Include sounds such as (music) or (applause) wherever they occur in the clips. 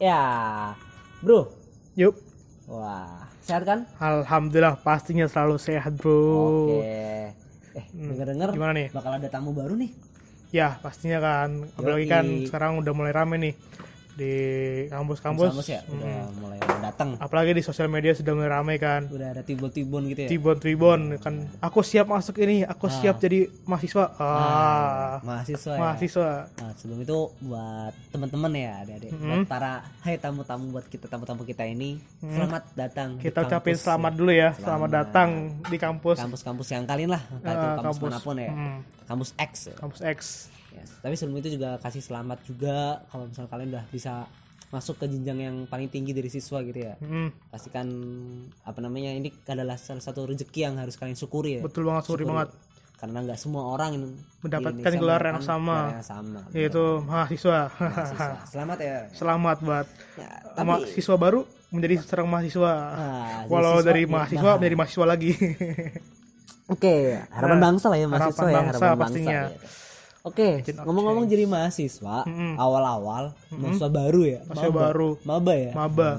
Ya, bro. Yuk, Wah, sehat kan? alhamdulillah pastinya selalu sehat bro. Oke. Eh, denger-denger Gimana nih? bakal ada tamu baru nih. Ya pastinya kan, apalagi kan sekarang udah mulai rame nih di kampus-kampus. Kampus ya, udah mulai datang. Apalagi di sosial media sudah mulai rame kan. Udah ada tibon-tibon gitu ya. Tribun-tribun kan, aku siap masuk ini, aku siap jadi mahasiswa. Ah, mahasiswa ya. mahasiswa. Nah, sebelum itu buat temen-temen ya, adik-adik. Buat para hai tamu-tamu buat kita tamu-tamu kita ini, selamat datang Kita ucapin selamat dulu ya, selamat, datang di kampus. kampus-kampus yang kalian lah, entah itu Ah, kampus, kampus. mana pun ya. Hmm, Kampus X ya. kampus X. Yes. Tapi sebelum itu juga kasih selamat juga kalau misal kalian udah bisa masuk ke jenjang yang paling tinggi dari siswa gitu ya. Hmm, Pastikan apa namanya ini adalah salah satu rezeki yang harus kalian syukuri ya. betul banget, sorry Syukuri. banget. Karena nggak semua orang Mendapatkan gelar yang sama. yang sama. Yaitu mahasiswa. Mahasiswa. (laughs) Selamat ya. Selamat buat Ya, tapi mahasiswa baru menjadi seorang mahasiswa. Ah, jadi Walau siswa dari ya, mahasiswa bah. menjadi mahasiswa lagi. Oke, harapan Nah, bangsa lah ya mahasiswa harapan ya, bangsa harapan pastinya. bangsa. ya. Oke, ngomong-ngomong jadi mahasiswa, awal-awal mahasiswa baru ya, Mahasiswa maba. baru. maba ya. Maba.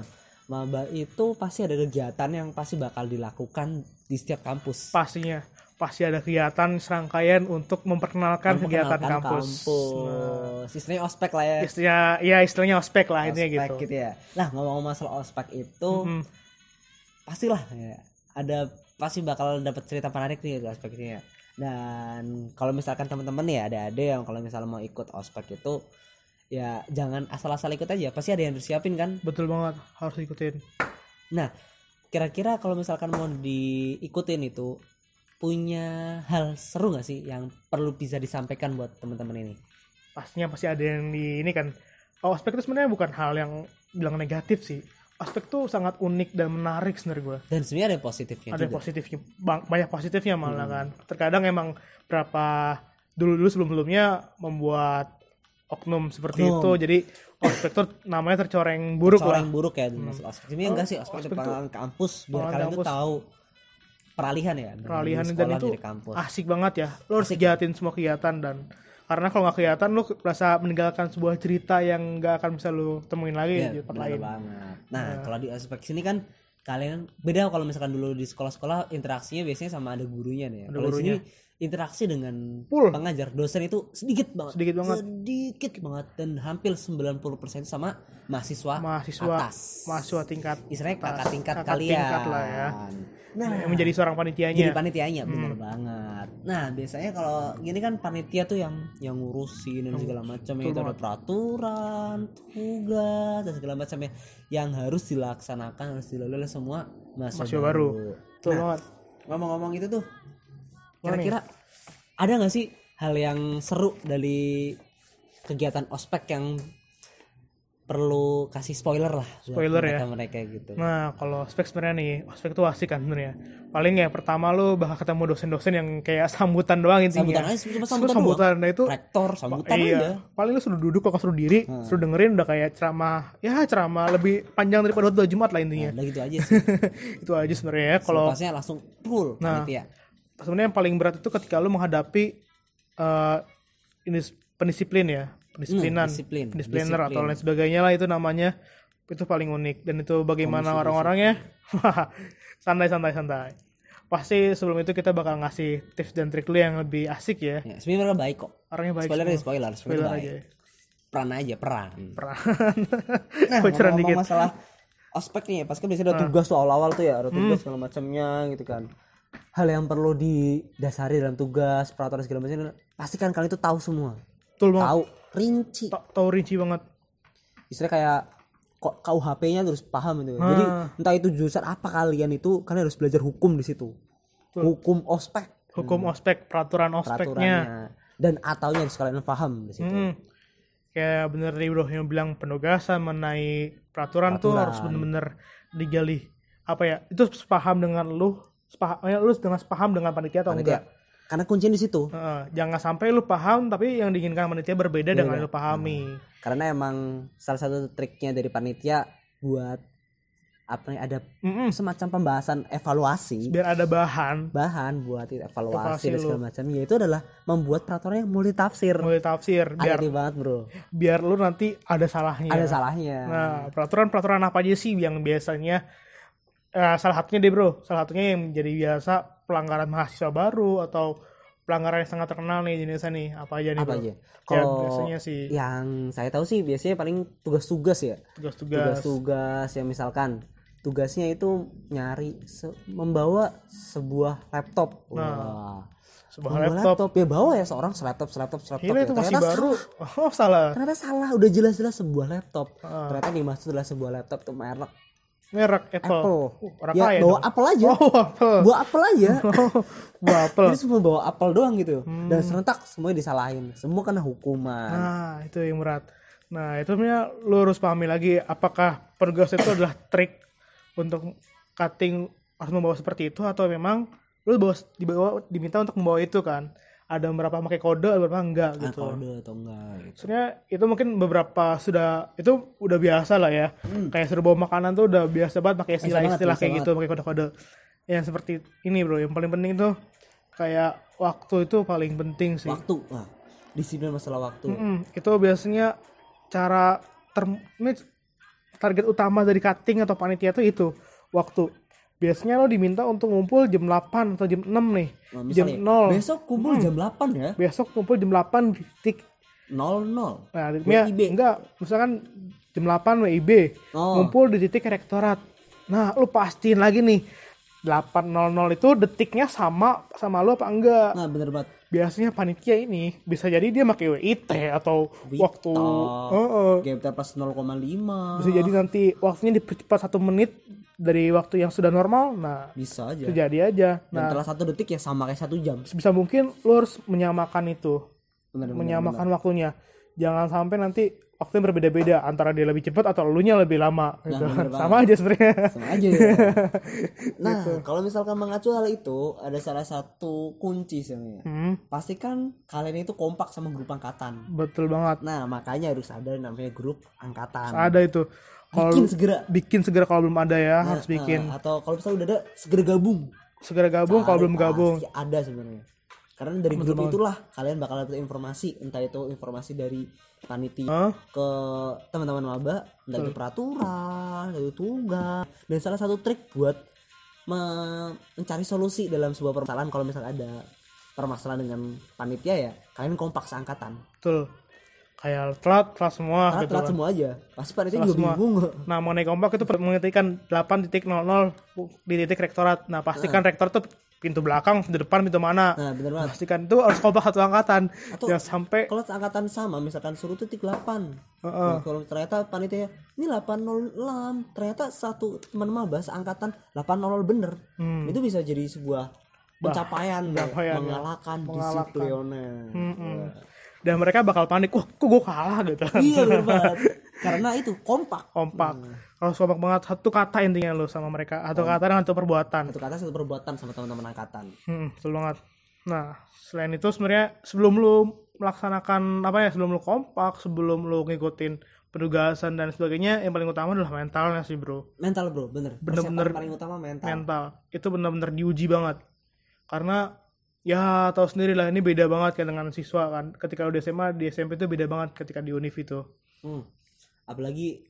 Maba itu pasti ada kegiatan yang pasti bakal dilakukan di setiap kampus. Pastinya pasti ada kegiatan serangkaian untuk memperkenalkan kegiatan Memperkenalkan kampus. kampus. Istilahnya ospek lah ya. Istilahnya ya istilahnya ospek lah intinya Ospek gitu. gitu ya. Nah, ngomong-ngomong masalah ospek itu Mm, pastilah ya. Ada pasti bakal dapat cerita menarik nih di ospek ini ya. Dan kalau misalkan teman-teman ya ada ada yang kalau misalnya mau ikut ospek itu ya jangan asal-asal ikut aja. Pasti ada yang disiapin kan. betul banget harus ikutin. Nah, kira-kira kalau misalkan mau diikutin itu punya hal seru nggak sih yang perlu bisa disampaikan buat teman-teman ini? Pastinya pasti ada yang di ini kan. Ospek itu sebenarnya bukan hal yang bilang negatif sih. Ospek tuh sangat unik dan menarik sebenarnya gue. Dan sebenarnya ada yang positifnya ada juga. positifnya banyak positifnya malah Hmm. kan terkadang emang berapa dulu dulu sebelum sebelumnya membuat oknum seperti Oknum. itu jadi ospek tuh namanya tercoreng buruk Soal lah buruk ya masuk ospek. Sebenarnya enggak sih ospek, ospek itu pengalaman kampus biar kalian tuh kampus. tahu peralihan ya. peralihan dan itu kampus. asik banget ya lo harus giatin semua kegiatan dan karena kalau nggak kelihatan lo merasa meninggalkan sebuah cerita yang nggak akan bisa lo temuin lagi Iya, di tempat lain banget. Nah, kalau di ospek sini kan kalian beda kalau misalkan dulu di sekolah-sekolah interaksinya biasanya sama ada gurunya nih. ya. Kalau di sini. Interaksi dengan Full. pengajar dosen itu sedikit banget. Sedikit banget. Sedikit banget dan hampir 90% sama mahasiswa, mahasiswa atas. mahasiswa tingkat Istilahnya kakak tingkat kakak kalian. tingkat lah ya. Nah, yang menjadi seorang panitianya jadi panitianya bener banget. Nah biasanya kalau gini kan panitia tuh yang yang ngurusin dan segala macam ya, itu ada peraturan, tugas dan segala macamnya yang harus dilaksanakan harus dilalui oleh semua mahasiswa, Mahasiswa baru. betul Nah, ngomong-ngomong itu tuh, kira-kira ada nggak sih hal yang seru dari kegiatan ospek yang perlu kasih spoiler lah Spoiler ya. mereka gitu. Nah, kalau ospek sebenarnya nih, ospek tuh asik kan sebenarnya. Paling ya pertama lu bakal ketemu dosen-dosen yang kayak sambutan doang intinya. Sambutan aja cuma sambutan, sambutan. Nah, itu rektor sambutan iya. aja. Paling lu suruh duduk kalau suruh diri, suruh dengerin udah kayak ceramah. Ya, ceramah lebih panjang daripada khotbah Jumat lah intinya. Udah gitu aja sih. (laughs) itu aja sebenarnya ya. Kalau langsung full Nah. panitia. Sebenarnya yang paling berat itu ketika lu menghadapi eh ini pendisiplin ya, pendisiplinan, Hmm, disiplin, pendisipliner disiplin. atau lain sebagainya lah itu namanya. Itu paling unik dan itu bagaimana orang-orangnya (laughs) santai santai santai. Pasti sebelum itu kita bakal ngasih tips dan trik dulu yang lebih asik ya. Ya, sebenarnya baik kok. Orangnya baik Spoiler semua. aja spoiler, spoiler, Spoiler aja. Peran aja, peran. Peran. (laughs) Nah, (laughs) Bocoran ngomong dikit. masalah ospek nih, pas kan biasanya ada tugas tuh awal-awal tuh ya, ada Hmm. tugas segala macamnya gitu kan. Hal yang perlu didasari dalam tugas, peraturan segala macam, pastikan kalian itu tahu semua. Betul banget. Tahu rinci. Ta- Tahu rinci banget. Istilah kayak kok KUHP-nya terus paham itu. Jadi Ah. entah itu jurusan apa kalian itu kalian harus belajar hukum di situ. Hukum ospek, Hukum ospek, peraturan ospeknya. dan ataunya harus kalian paham di situ. Hmm. Kayak bener nih bro yang bilang penugasan mengenai peraturan, tuh Peraturan. harus bener-bener digali. Apa ya? Itu sepaham dengan lu, sepaham, ya, lu dengan sepaham dengan panitia atau Panitia. enggak? Karena kuncinya di situ. Heeh, jangan sampai lu paham tapi yang diinginkan panitia berbeda dengan yang lu pahami. Karena emang salah satu triknya dari panitia buat apa nih ada Mm-mm. semacam pembahasan evaluasi biar ada bahan bahan buat evaluasi Evaluasi dan segala macam yaitu adalah membuat peraturan yang multi tafsir biar Hati banget bro biar lu nanti ada salahnya ada salahnya Nah, peraturan-peraturan apa aja sih yang biasanya eh, salah satunya deh bro, salah satunya yang menjadi biasa pelanggaran mahasiswa baru atau pelanggaran yang sangat terkenal nih jenisnya nih apa aja nih apa bro? aja Yang kalau biasanya sih yang saya tahu sih biasanya paling tugas-tugas ya tugas-tugas. tugas-tugas yang misalkan tugasnya itu nyari se- membawa sebuah laptop wah Sebuah membawa laptop. laptop ya bawa ya seorang selaptop selaptop selaptop Gila ya. itu masih Ternyata baru. salah. Oh salah. ternyata salah udah jelas-jelas sebuah laptop Ah. ternyata dimaksud adalah sebuah laptop tuh merek Merek Apple. Apple Uh, orang ya kaya bawa dong. apel aja Oh Apple. bawa apel aja (laughs) Bawa Apple. jadi semua bawa apel doang gitu Hmm. dan serentak semuanya disalahin semua kena hukuman Nah, itu yang berat. Nah, itu sebenarnya lu harus pahami lagi apakah petugas itu adalah trik untuk cutting harus membawa seperti itu atau memang lu bawa dibawa diminta untuk membawa itu kan. Ada beberapa pakai kode, ada beberapa enggak Nah, gitu. kode atau enggak gitu. Sebenarnya itu mungkin beberapa sudah itu udah biasa lah ya. Kayak suruh bawa makanan tuh udah biasa banget pakai Hmm. Istilah-istilah kayak gitu, pakai kode-kode. Yang seperti ini, Bro. Yang paling penting tuh kayak waktu itu paling penting sih. waktu nah, disiplin masalah waktu Mm-mm, itu biasanya cara ter target utama dari cutting atau panitia tuh itu waktu. Biasanya lo diminta untuk ngumpul jam 8 atau jam 6 nih. Nah, jam misalnya, 0. besok kumpul jam 8 ya Besok ngumpul jam 8 di titik 00 Nah, WIB. enggak, misalkan jam 8 WIB, Oh. ngumpul di titik rektorat. Nah, lu pastiin lagi nih, 8.00 itu detiknya sama sama lu apa enggak? nah bener banget Biasanya panitia ini bisa jadi dia pakai WIT atau waktu Heeh. GMT plus 0,5 bisa jadi nanti waktunya dipercepat satu menit dari waktu yang sudah normal. Nah, bisa aja terjadi aja. dan Nah, telah satu detik ya sama kayak satu jam sebisa mungkin lu harus menyamakan itu. bener, bener, menyamakan waktunya. Jangan sampai nanti waktunya berbeda-beda antara dia lebih cepat atau elunya lebih lama gitu. bener (laughs) Sama aja sebenarnya. sama aja ya. (laughs) nah Gitu. kalau misalkan mengacu hal itu ada salah satu kunci sebenarnya Hmm, pastikan kalian itu kompak sama grup angkatan betul banget. nah makanya harus ada namanya grup angkatan Ada itu. Kalau bikin segera bikin segera kalau belum ada ya Nah, harus bikin. nah, atau kalau misalnya udah ada segera gabung Segera gabung kalau belum gabung. ada sebenarnya karena dari grup itulah kalian bakal dapat informasi entah itu informasi dari panitia Hah? ke teman-teman maba entah itu peraturan entah itu tugas dan salah satu trik buat me- mencari solusi dalam sebuah permasalahan kalau misalnya ada permasalahan dengan panitia ya kalian kompak seangkatan Betul. Kayak telat, telat semua karena gitu telat kan. semua aja pasti panitia Telat juga semua. bingung Nah, mengenai kompak itu mengetikkan 8.00 di titik rektorat. Nah, pastikan rektor tuh pintu belakang, pintu depan, pintu mana. nah bener banget Pastikan itu harus kompak satu angkatan. Atau- Jangan sampai kalau angkatan sama misalkan suruh titik 8 Heeh. Nah, kalau ternyata panitia ini 806 ternyata satu teman maba seangkatan 800 bener Hmm. itu bisa jadi sebuah pencapaian, pencapaian, ya. mengalahkan Mengalahkan. disiplioner Mm-mm. Dan mereka bakal panik wah kok gue kalah? gitu. Iya bener banget. Karena itu kompak. Kompak. Hmm. harus kompak banget. Satu kata intinya lo sama mereka. Atau kata dengan satu perbuatan. Satu kata satu perbuatan sama teman-teman angkatan. Hmm, betul banget. Nah selain itu sebenarnya sebelum lu melaksanakan apa ya sebelum lu kompak sebelum lu ngikutin penugasan dan sebagainya yang paling utama adalah mentalnya sih bro. Mental bro. Bener. Bener-bener paling utama mental. mental. Itu benar-benar diuji banget. Karena ya tahu sendiri lah ini beda banget kan dengan siswa kan. Ketika di SMA di SMP itu beda banget ketika di univ itu. Hmm. apalagi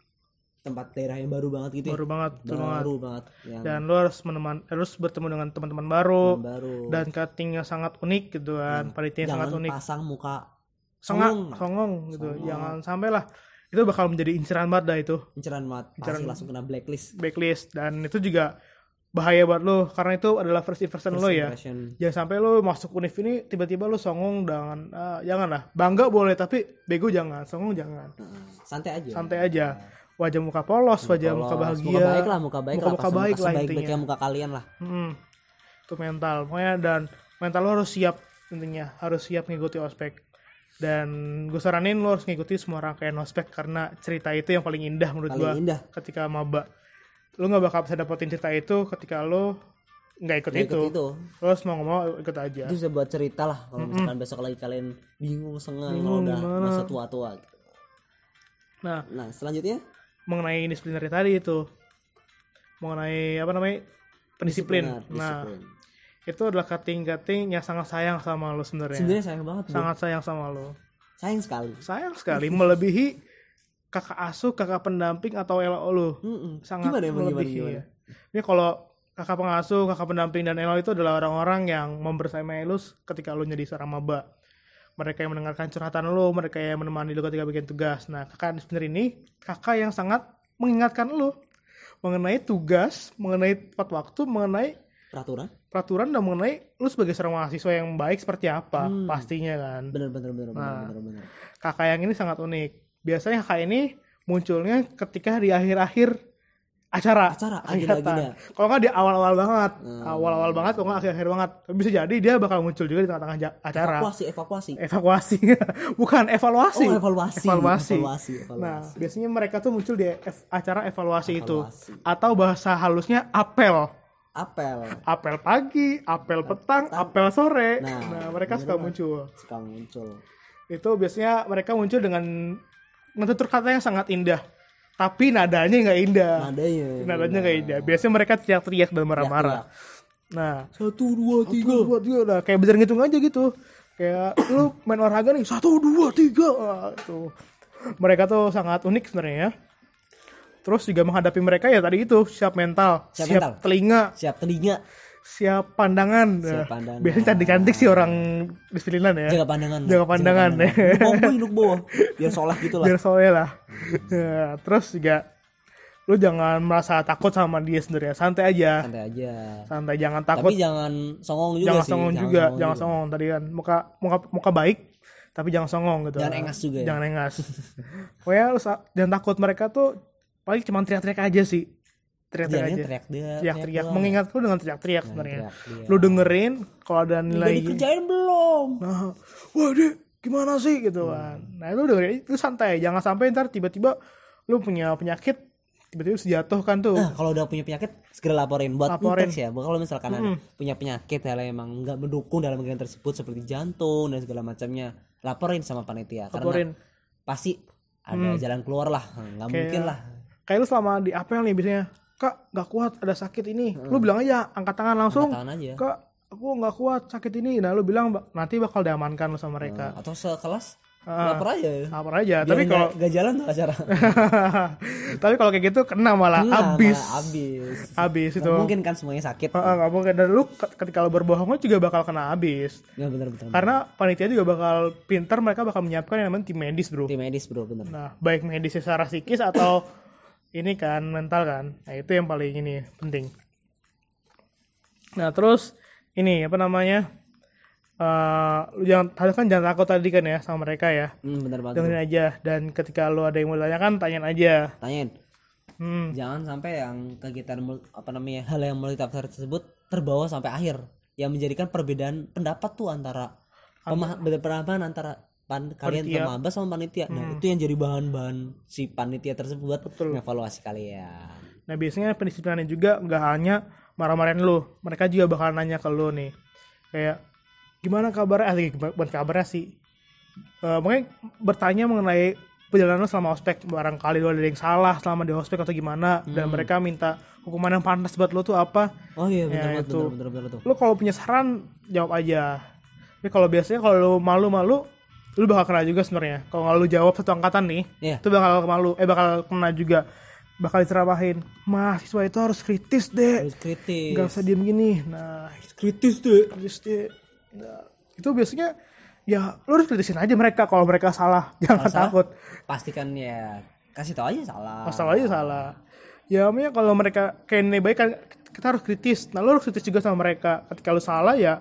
tempat daerah yang baru banget gitu ya. baru banget betul banget baru banget. yang dan lu harus meneman harus bertemu dengan teman-teman baru. Baru. Dan cuttingnya sangat unik gitu kan. Panitianya sangat jangan unik. pasang muka songong. songong gitu. Jangan sampai lah itu bakal menjadi inceran banget dah itu. Inceran banget. Pasti langsung kena blacklist. Backlist dan itu juga bahaya buat lo karena itu adalah first impression lo ya. Impression. jangan sampai lo masuk univ ini tiba-tiba lo songong dengan ah, jangan lah bangga boleh tapi bego jangan songong jangan. Santai aja. Santai aja. Wajah muka polos wajah muka Polos. bahagia. muka baik lah muka baik lah Muka-muka baik lah baik intinya. baiknya muka kalian lah. Hmm, itu mental. Pokoknya dan mental lo harus siap intinya harus siap ngikuti ospek. Dan gue saranin lo harus ngikuti semua rangkaian ospek karena cerita itu yang paling indah menurut gue ketika maba lo nggak bakal bisa dapetin cerita itu ketika lo nggak ikut, itu. ikut itu lo harus mau ngomong ikut aja itu bisa buat cerita lah kalau misalkan besok lagi kalian bingung sengang kalau udah gimana. masa tua-tua gitu. nah nah selanjutnya mengenai disipliner tadi itu mengenai apa namanya pendisiplin. Nah, disiplin. itu adalah cutting-cutting yang sangat sayang sama lo sebenarnya. sebenarnya sayang banget bro. Sangat sayang sama lo. sayang sekali Sayang sekali melebihi kakak asuh, kakak pendamping atau LO lo. Mm-mm. Sangat gimana gimana, melebihi. gimana? ya. Ini kalau kakak pengasuh, kakak pendamping dan LO itu adalah orang-orang yang membersamai lu ketika lu jadi seorang maba. Mereka yang mendengarkan curhatan lu, mereka yang menemani lu ketika bikin tugas. Nah, kakak sebenarnya ini kakak yang sangat mengingatkan lu mengenai tugas, mengenai tepat waktu, mengenai peraturan peraturan dan mengenai lu sebagai seorang mahasiswa yang baik seperti apa pastinya kan. bener bener bener bener Nah. bener bener Kakak yang ini sangat unik. Biasanya kakak ini munculnya ketika di akhir-akhir acara. acara agenda-agenda Kalau nggak di awal-awal banget, Hmm. awal-awal banget, kalau nggak akhir-akhir banget. Bisa jadi dia bakal muncul juga di tengah-tengah acara. evakuasi evakuasi Evakuasi, (laughs) bukan evaluasi. oh evaluasi Evaluasi. evaluasi, evaluasi. Nah, biasanya mereka tuh muncul di ev- acara evaluasi, itu, Evaluasi. atau bahasa halusnya apel. apel Apel pagi, apel petang, apel sore. Nah, Nah, mereka bener suka muncul. suka muncul Itu biasanya mereka muncul dengan menutur kata yang sangat indah, tapi nadanya nggak indah. nadanya Nadanya nggak indah. Biasanya mereka teriak-teriak dan marah-marah. Nah, satu dua tiga Satu, dua, tiga udah kayak belajar ngitung aja gitu. Kayak lu main olahraga nih satu dua tiga Wah, tuh. Mereka tuh sangat unik sebenarnya ya. Terus juga menghadapi mereka ya tadi itu siap mental, Siap siap, mental. telinga, siap telinga siap pandangan. Siap Nah, pandangan. Biasanya cantik-cantik sih orang disiplinan ya. jaga pandangan Jaga pandangan, ya. (laughs) Bawah lu bawah biar soleh gitu lah Biar soalnya lah. Ya, terus juga lu jangan merasa takut sama dia sendiri ya. Santai aja. santai aja Santai jangan takut. tapi jangan songong juga jangan sih songong juga, jangan songong tadi kan muka muka muka baik tapi jangan songong gitu. Jangan engas juga ya. Jangan engas. (laughs) Pokoknya lu jangan takut mereka tuh paling cuma teriak-teriak aja sih. Teriak-teriak Jangan aja. teriak dia Teriak-teriak doang. mengingat lu dengan teriak-teriak sebenarnya. teriak dia. Lu dengerin kalau ada udah nilai dikerjain belum nah, wah dek gimana sih gitu kan. Nah, itu dengerin itu santai, jangan sampai ntar tiba-tiba lu punya penyakit tiba-tiba sejatuh kan tuh. Nah, kalau udah punya penyakit segera laporin buat Laporin. laporin. ya. Kalau misalkan ada punya penyakit yang emang nggak mendukung dalam kegiatan tersebut seperti jantung dan segala macamnya, laporin sama panitia Laporin. karena pasti ada jalan keluar lah. Nggak mungkin lah. Kayak lu selama di apel nih biasanya, "Kak, gak kuat ada sakit ini." Lu bilang aja, angkat tangan langsung. Tangan aja. Kak, aku nggak kuat sakit ini. Nah, lu bilang "Ba- nanti bakal diamankan lu sama mereka. Atau sekelas Ah. lapor aja. Apa aja. Biar Tapi nggak- kalau nggak jalan tuh acara. (laughs) tapi kalau kayak gitu kena malah Nah, abis. malah abis. Abis itu. Nggak mungkin kan semuanya sakit. Heeh, nggak mungkin. Dan lu ke- ketika lu berbohong lu juga bakal kena abis. Ya bener bener. Karena panitia juga bakal pinter mereka bakal menyiapkan yang namanya tim medis, Bro. Tim medis bro bener. Nah, baik medis secara psikis atau ini kan mental kan. Nah, itu yang paling ini penting. Nah, terus ini apa namanya? Lu jangan harus kan jangan takut tadi kan ya sama mereka ya. Hmm, bener banget. Dengerin aja dan ketika lu ada yang mau ditanyakan tanyain aja. Tanyain. Hmm, Jangan sampai yang kegiatan mul- apa namanya hal yang multitafsir tersebut terbawa sampai akhir yang menjadikan perbedaan pendapat tuh antara pemah pemahaman antara pan, kalian Panitia. pemaba sama panitia. Nah, itu yang jadi bahan-bahan si panitia tersebut buat evaluasi kalian. Nah, biasanya pendisiplinannya juga nggak hanya marah-marahin lu. Mereka juga bakal nanya ke lu nih. Kayak gimana kabarnya? Eh, bukan kabarnya sih. Eh, mungkin bertanya mengenai perjalanan selama ospek barangkali lu ada yang salah selama di ospek atau gimana dan mereka minta hukuman yang pantas buat lu tuh apa Oh iya bener Ya, bener, tuh. lu kalau punya saran jawab aja tapi kalau biasanya kalau lu malu-malu lu bakal kena juga sebenarnya. Kalau nggak lu jawab satu angkatan nih itu bakal malu. Eh bakal kena juga. Bakal diceramahin. Mahasiswa itu harus kritis deh Harus kritis. nggak usah diem gini. Nah kritis tuh. kritis deh Nah, itu biasanya ya lu harus kritisin aja mereka kalau mereka salah. (laughs) Jangan salah, takut. Pastikan ya kasih tahu aja salah. masalah aja salah. Ya namanya kalau mereka kayak nilai baik kan kita harus kritis. Nah lu harus kritis juga sama mereka. Ketika lu salah ya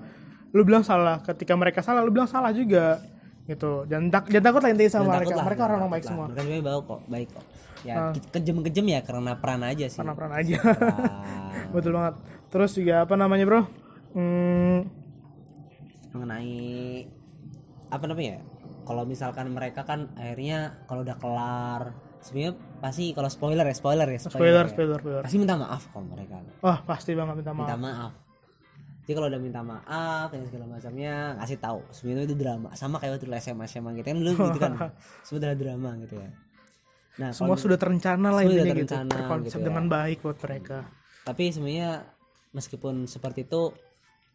lu bilang salah. Ketika mereka salah lu bilang salah juga gitu. Dan tak jangan takut lah intinya sama Jangan mereka. lah, mereka jangan orang-orang baik semua. Mereka sebenarnya baik kok, baik kok. Ya kejem-kejem ya karena peran aja sih. peran aja. Peran. (laughs) betul banget. Terus juga apa namanya bro? Hmm, mengenai apa namanya? Ya kalau misalkan mereka kan akhirnya kalau udah kelar sebenarnya pasti kalau spoiler ya spoiler ya spoiler ya. spoiler spoiler. Pasti minta maaf kalau mereka. Wah pasti banget minta minta maaf jadi kalau udah minta maaf dan segala macamnya ngasih tahu. Sebenarnya itu drama. Sama kayak waktu dulu SMA SMA gitu. Kan dulu gitu kan. (laughs) Adalah drama gitu ya. Nah semua sudah terencana lah sudah gitu. terkonsep gitu ya. dengan baik buat mereka. Tapi sebenarnya meskipun seperti itu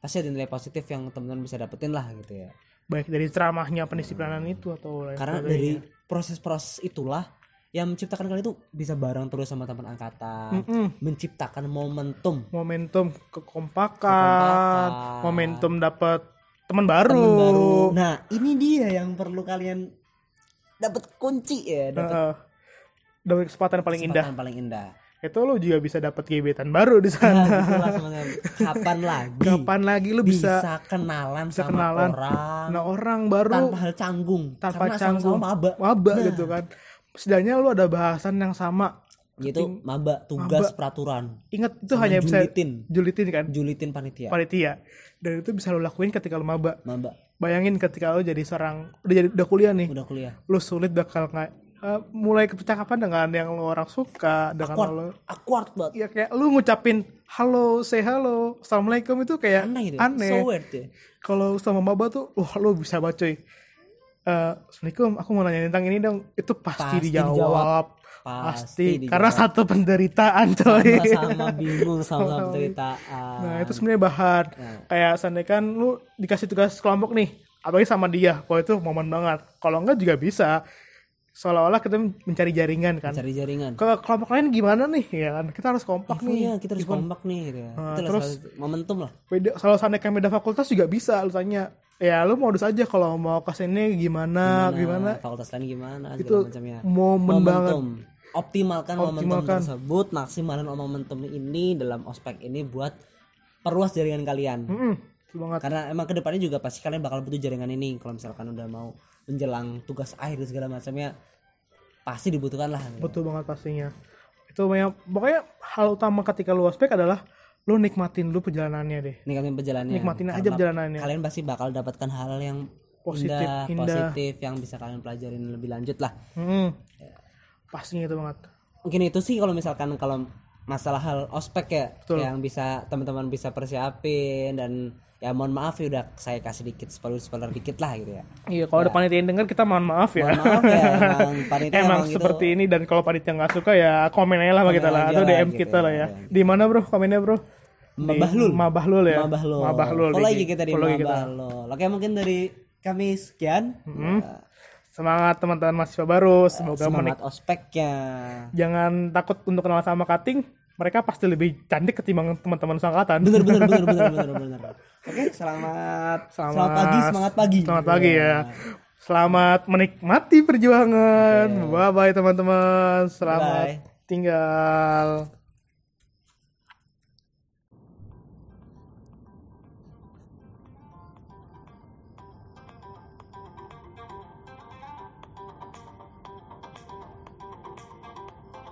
pasti ada nilai positif yang teman-teman bisa dapetin lah gitu ya. Baik dari ceramahnya pendisiplinan itu atau karena dari proses-proses itulah yang menciptakan kalian itu bisa bareng terus sama teman angkatan Mm-mm. menciptakan momentum momentum kekompakan, Kekompakan. momentum dapat teman baru. baru nah ini dia yang perlu kalian dapat kunci ya dapat dapat kesempatan paling indah. paling indah Itu lo juga bisa dapat gebetan baru di Nah, sana. itulah sebenarnya. kapan (laughs) lagi Kapan lagi lu bisa, bisa, kenalan bisa sama kenalan orang nah orang baru tanpa hal canggung tanpa karena canggung sama-sama maba maba Nah. gitu kan. Setidaknya lu ada bahasan yang sama. gitu maba tugas peraturan. Ingat itu Sama hanya bisa julitin. julitin kan? Julitin panitia. Panitia. Dan itu bisa lu lakuin ketika lu maba. maba. Bayangin ketika lu jadi seorang udah jadi udah kuliah nih. udah kuliah. Lu sulit bakal nggak eh, mulai kepercakapan dengan yang lu orang suka dengan awkward. lu. Awkward banget. Ya kayak lu ngucapin halo say halo assalamualaikum itu kayak aneh gitu aneh. So weird ya kalau sama maba tuh wah lu bisa baca Eh, assalamualaikum aku mau nanya tentang ini dong. Itu pasti, Pasti dijawab, dijawab. pasti, Pasti dijawab. karena satu penderitaan coy. Sama-sama bingung sama-sama penderitaan. Nah itu sebenarnya bahan. Nah. kayak seandainya kan lu dikasih tugas kelompok nih apalagi sama dia kalau itu momen banget. Kalau enggak juga bisa. Seolah-olah kita mencari jaringan kan. Cari jaringan. Ke kelompok lain gimana nih? Ya kan kita harus kompak nih. Iya, kita harus kompak nih gitu ya. Nah, Itulah terus- momentum lah. beda kalau seandainya beda fakultas juga bisa lu tanya ya lu modus aja kalau mau ke sini gimana gimana, Fakultas lain gimana itu macamnya. momen banget Momentum. Optimalkan, momentum Optimalkan. tersebut, maksimalkan momentum ini dalam ospek ini buat perluas jaringan kalian. Mm-mm, betul banget Karena emang ke depannya juga pasti kalian bakal butuh jaringan ini. Kalau misalkan udah mau menjelang tugas akhir dan segala macamnya, pasti dibutuhkan lah. betul banget pastinya itu banyak pokoknya hal utama ketika lu ospek adalah lu nikmatin lu perjalanannya deh Nikmatin perjalannya. nikmatin aja perjalanannya Kalian pasti bakal dapatkan hal yang Positif, indah, indah. positif yang bisa kalian pelajarin lebih lanjut lah. Mm-mm. pastinya itu banget mungkin itu sih kalau misalkan kalau masalah hal ospek ya Betul. yang bisa teman-teman bisa persiapin dan ya mohon maaf ya udah saya kasih dikit spoiler spoiler dikit lah gitu ya iya kalau ada panitia yang denger kita mohon maaf ya mohon maaf ya (laughs) emang panitia emang emang gitu seperti ini dan kalau panitia nggak suka ya komen aja lah sama Komen kita lah atau DM gitu kita ya, lah ya ya. di mana bro komennya bro Mabahlul. Mabahlul ya Mabahlul. Mabahlul Follow di- aja kita di. Mabahlul. Oke mungkin dari kami sekian. Ya, semangat teman-teman mahasiswa baru semoga menik Semangat ospeknya. jangan takut untuk kenal sama cutting mereka pasti lebih cantik ketimbang teman-teman seangkatan. Bener bener bener bener (laughs) bener bener. Oke selamat selamat pagi semangat pagi. selamat pagi ya. Selamat menikmati perjuangan. Bye bye teman-teman. Selamat Bye. tinggal